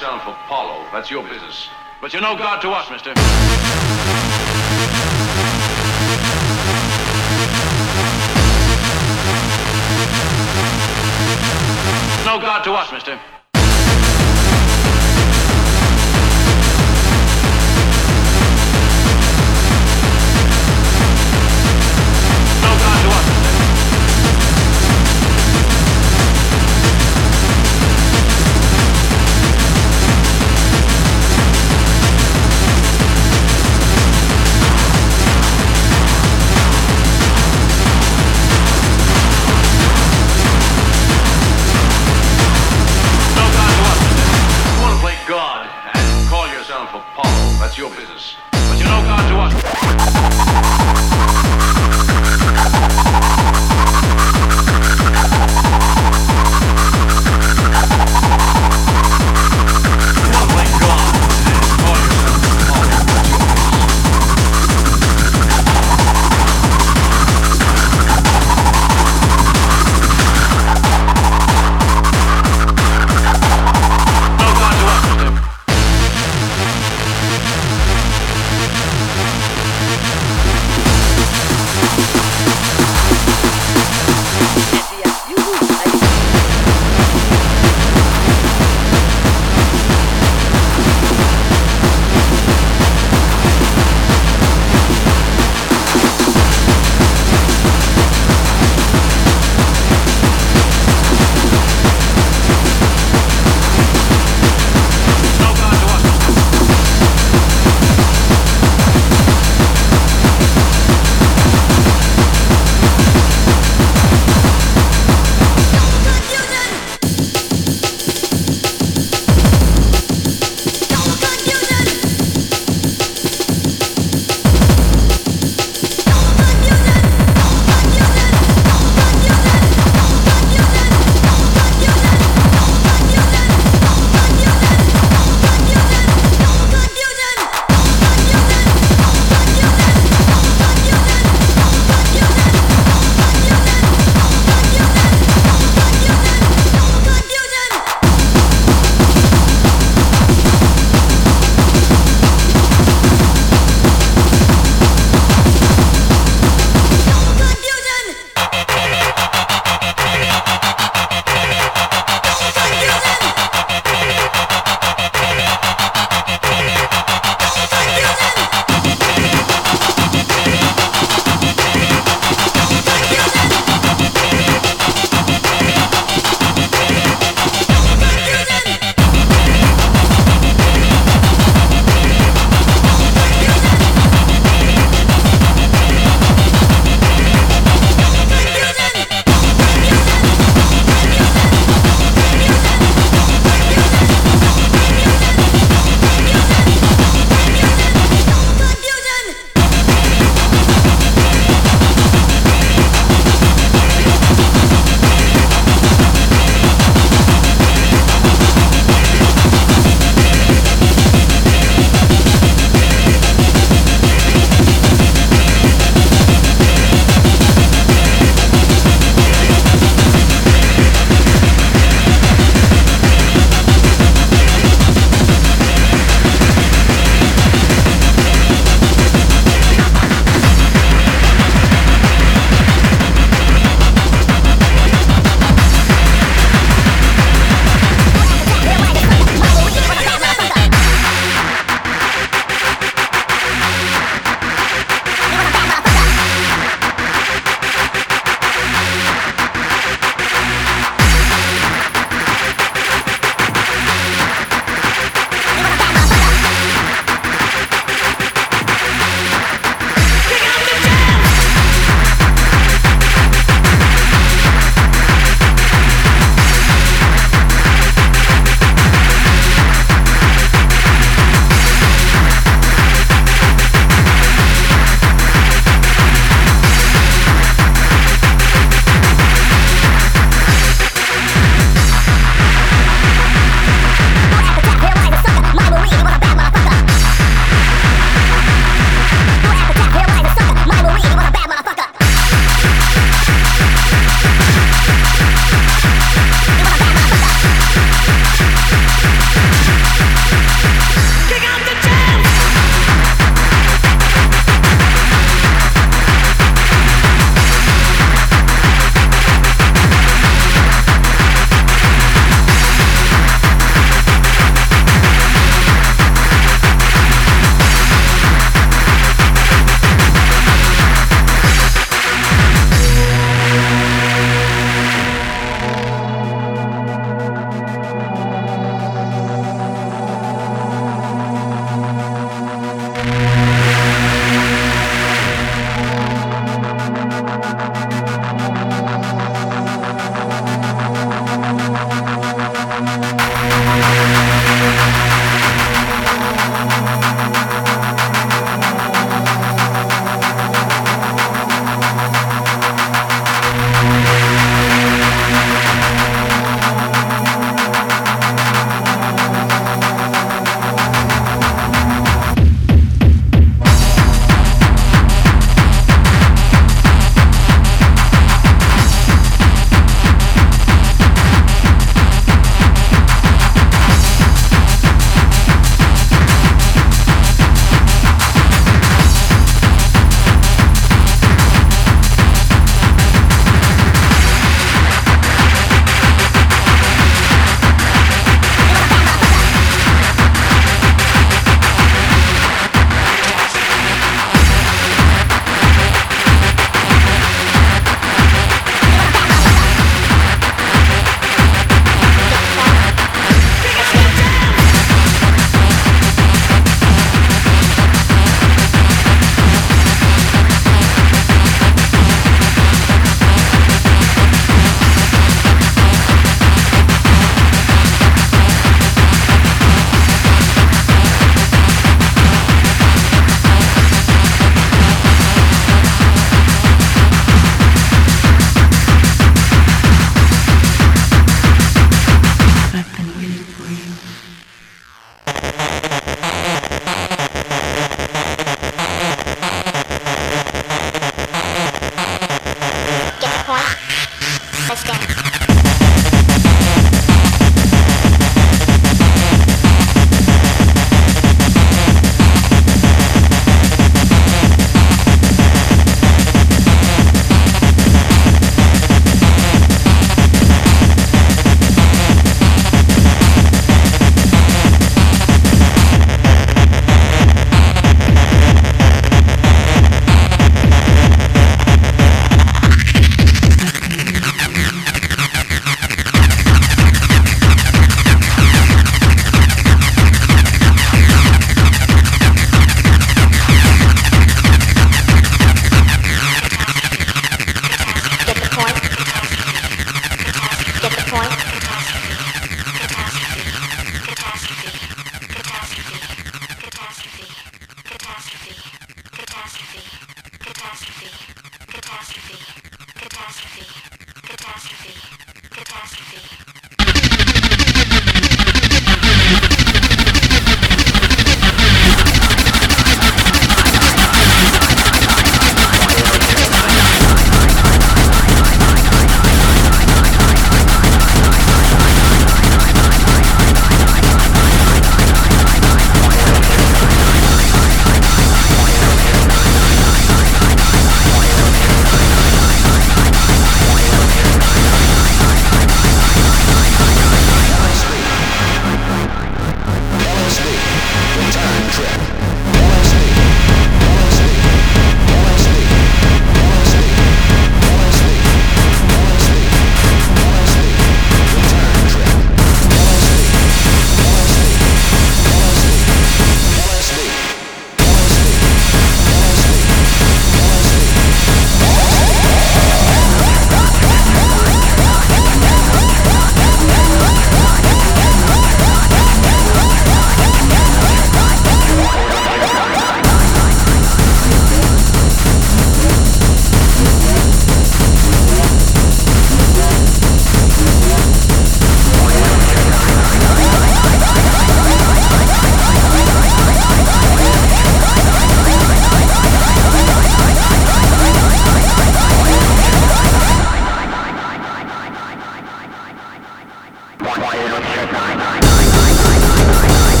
yourself Apollo. That's your business. But you're no god to us, mister. No god to us, mister.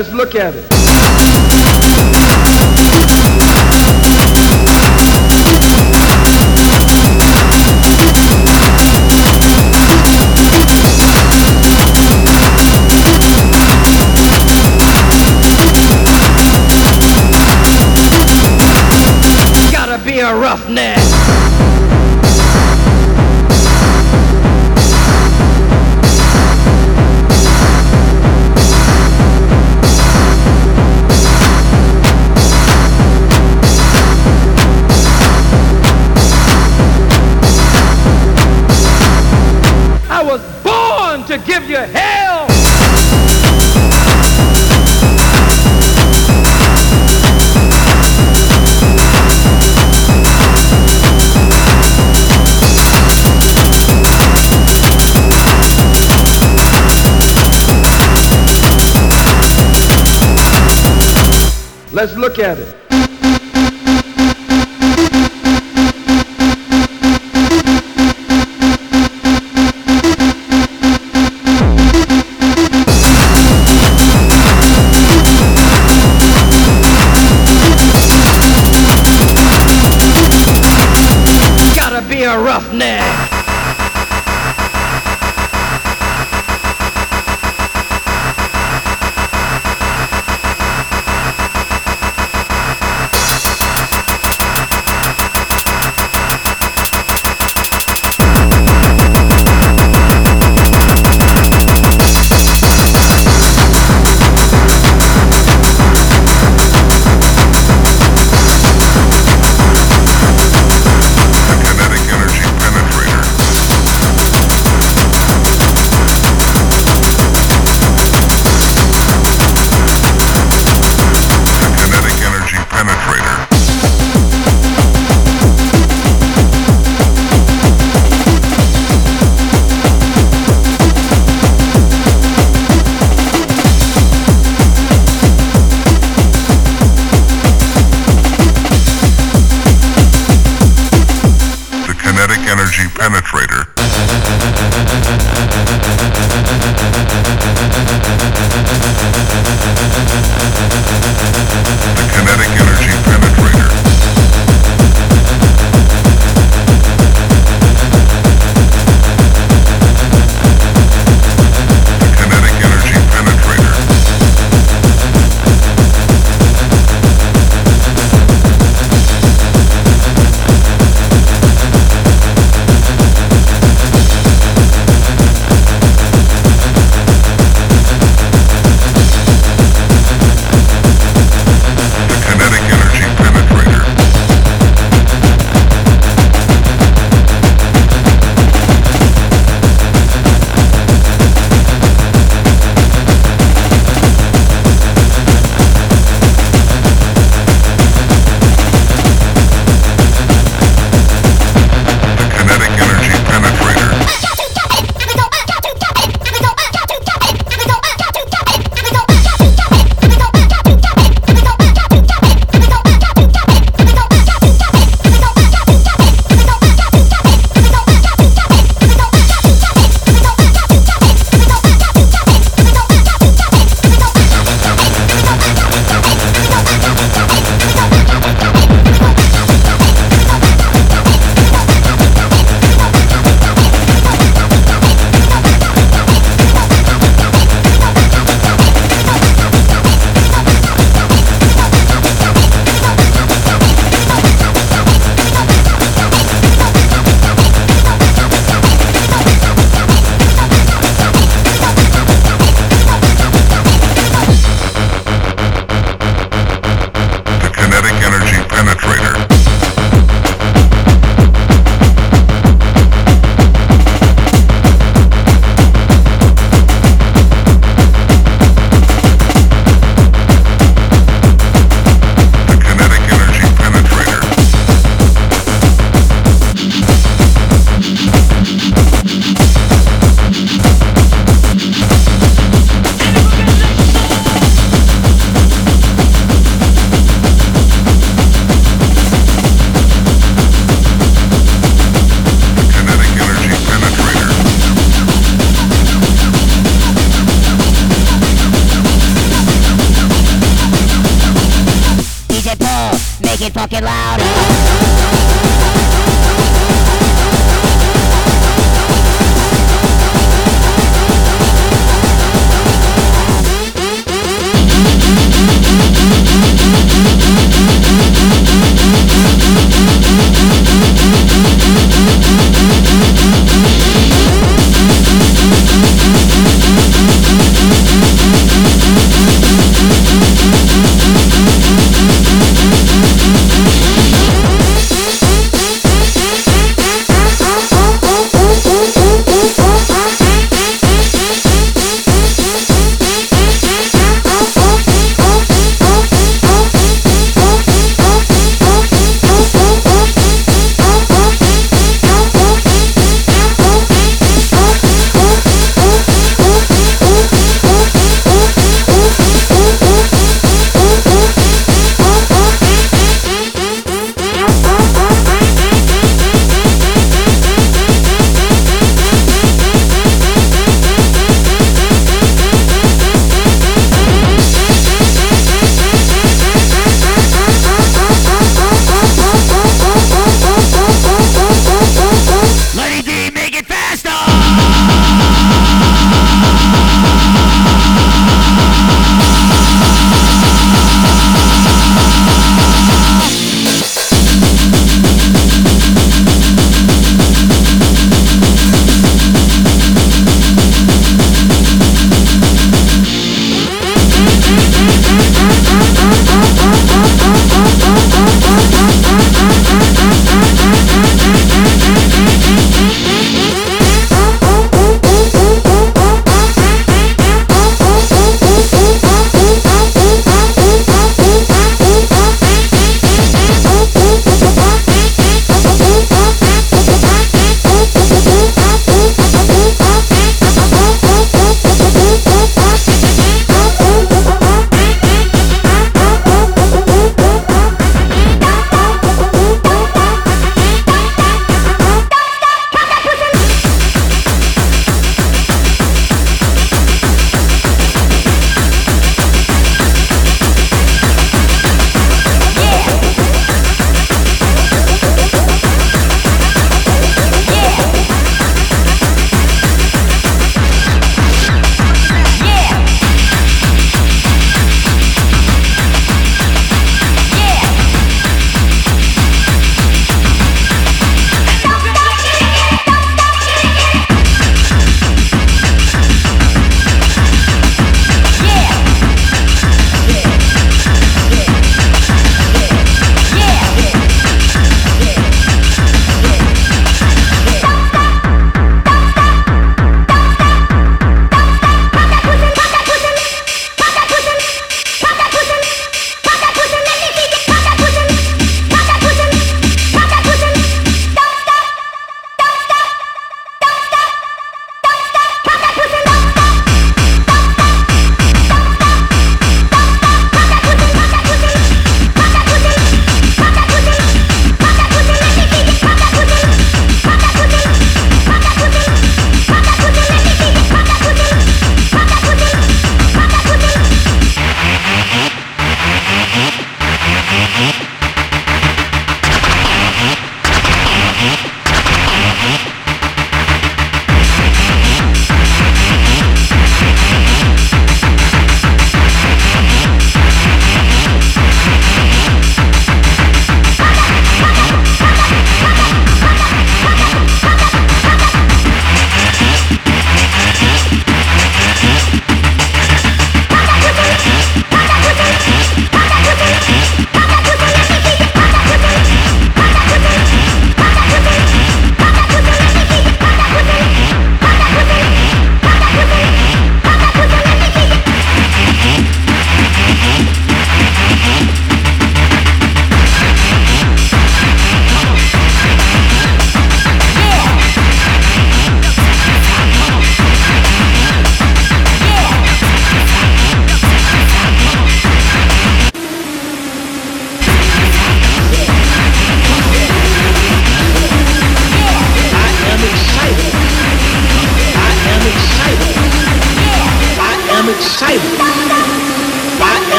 Let's look at it. Gotta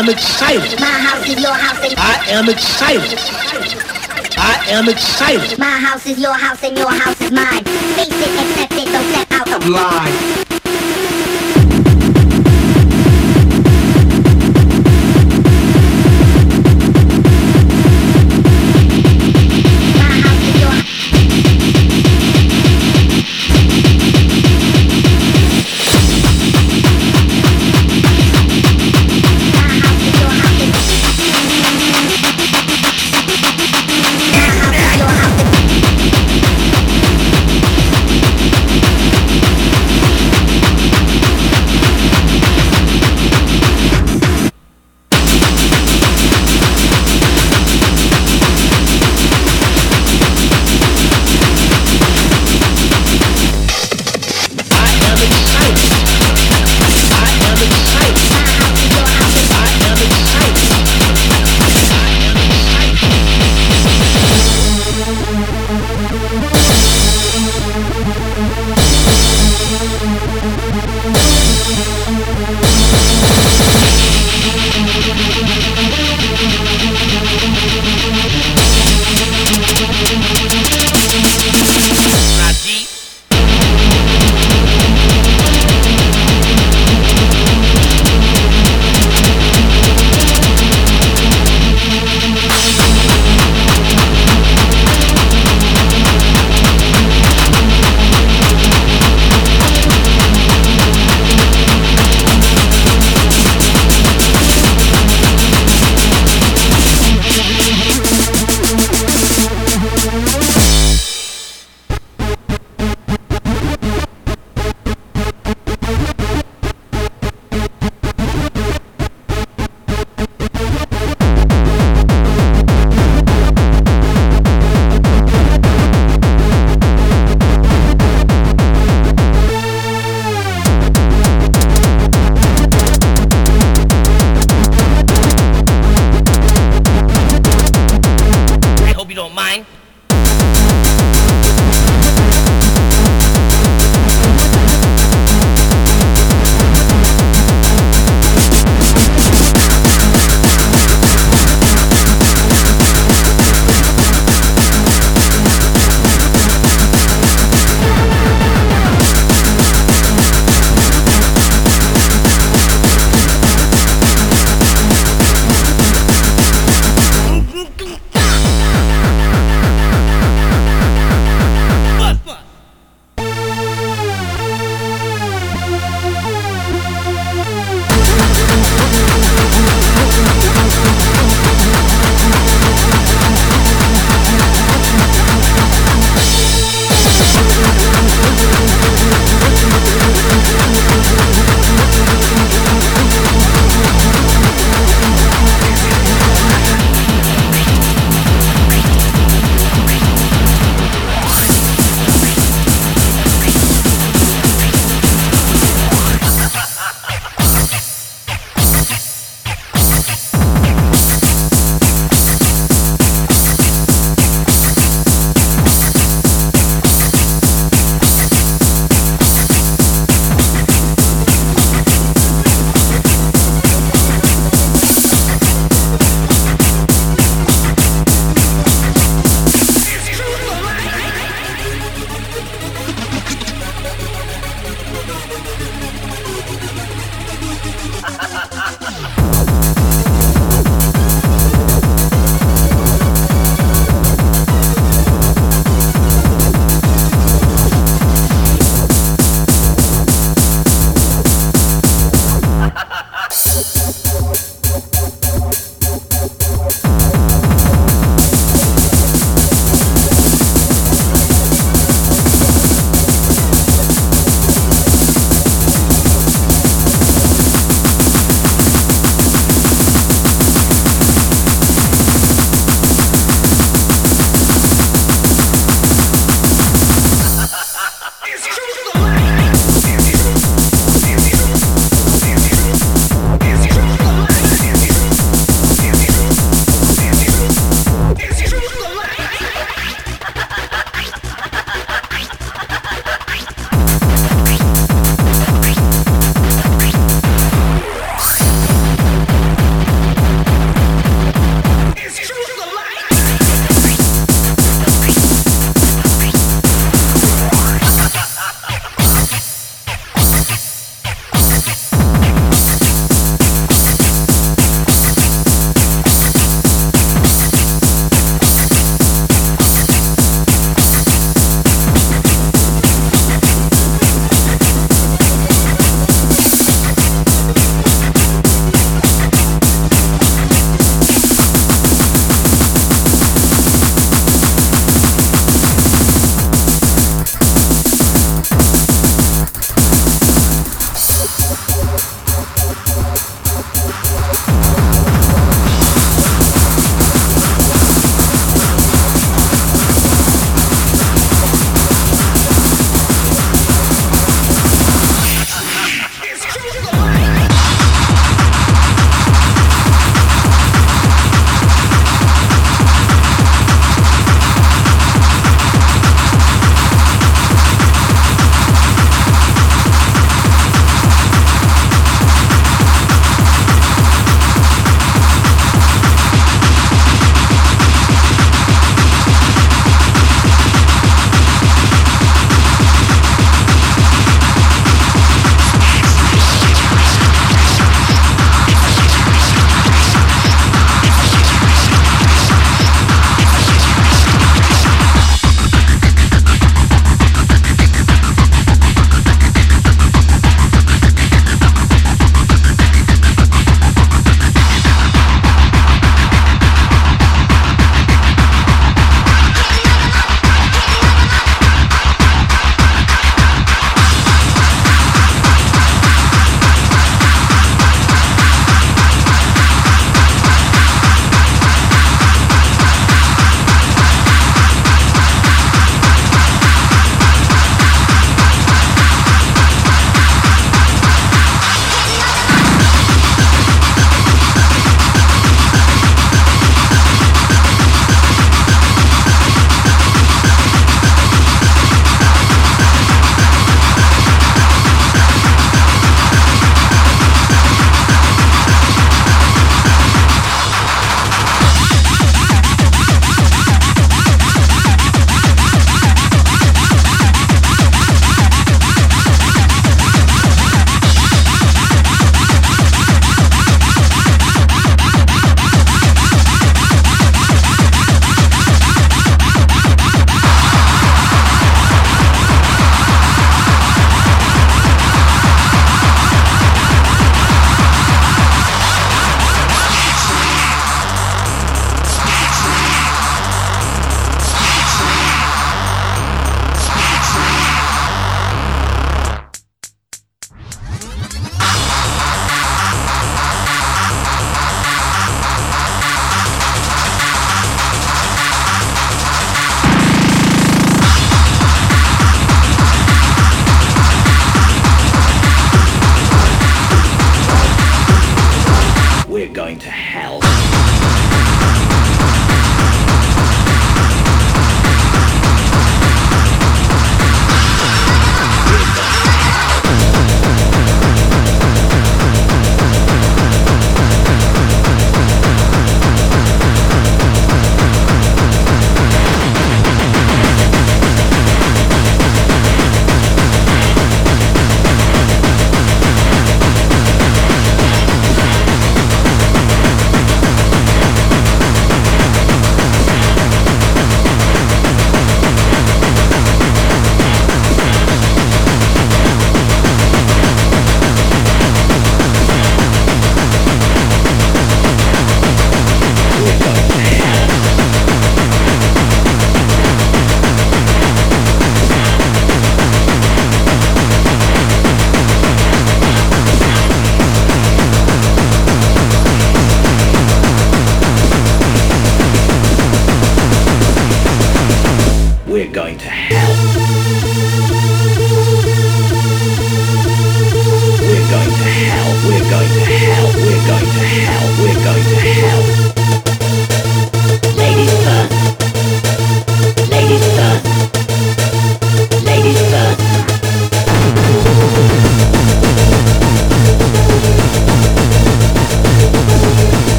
am excited. My house is your house and I am excited. I am excited. My house is your house and your house is mine. Face it, accept it, don't step out of line.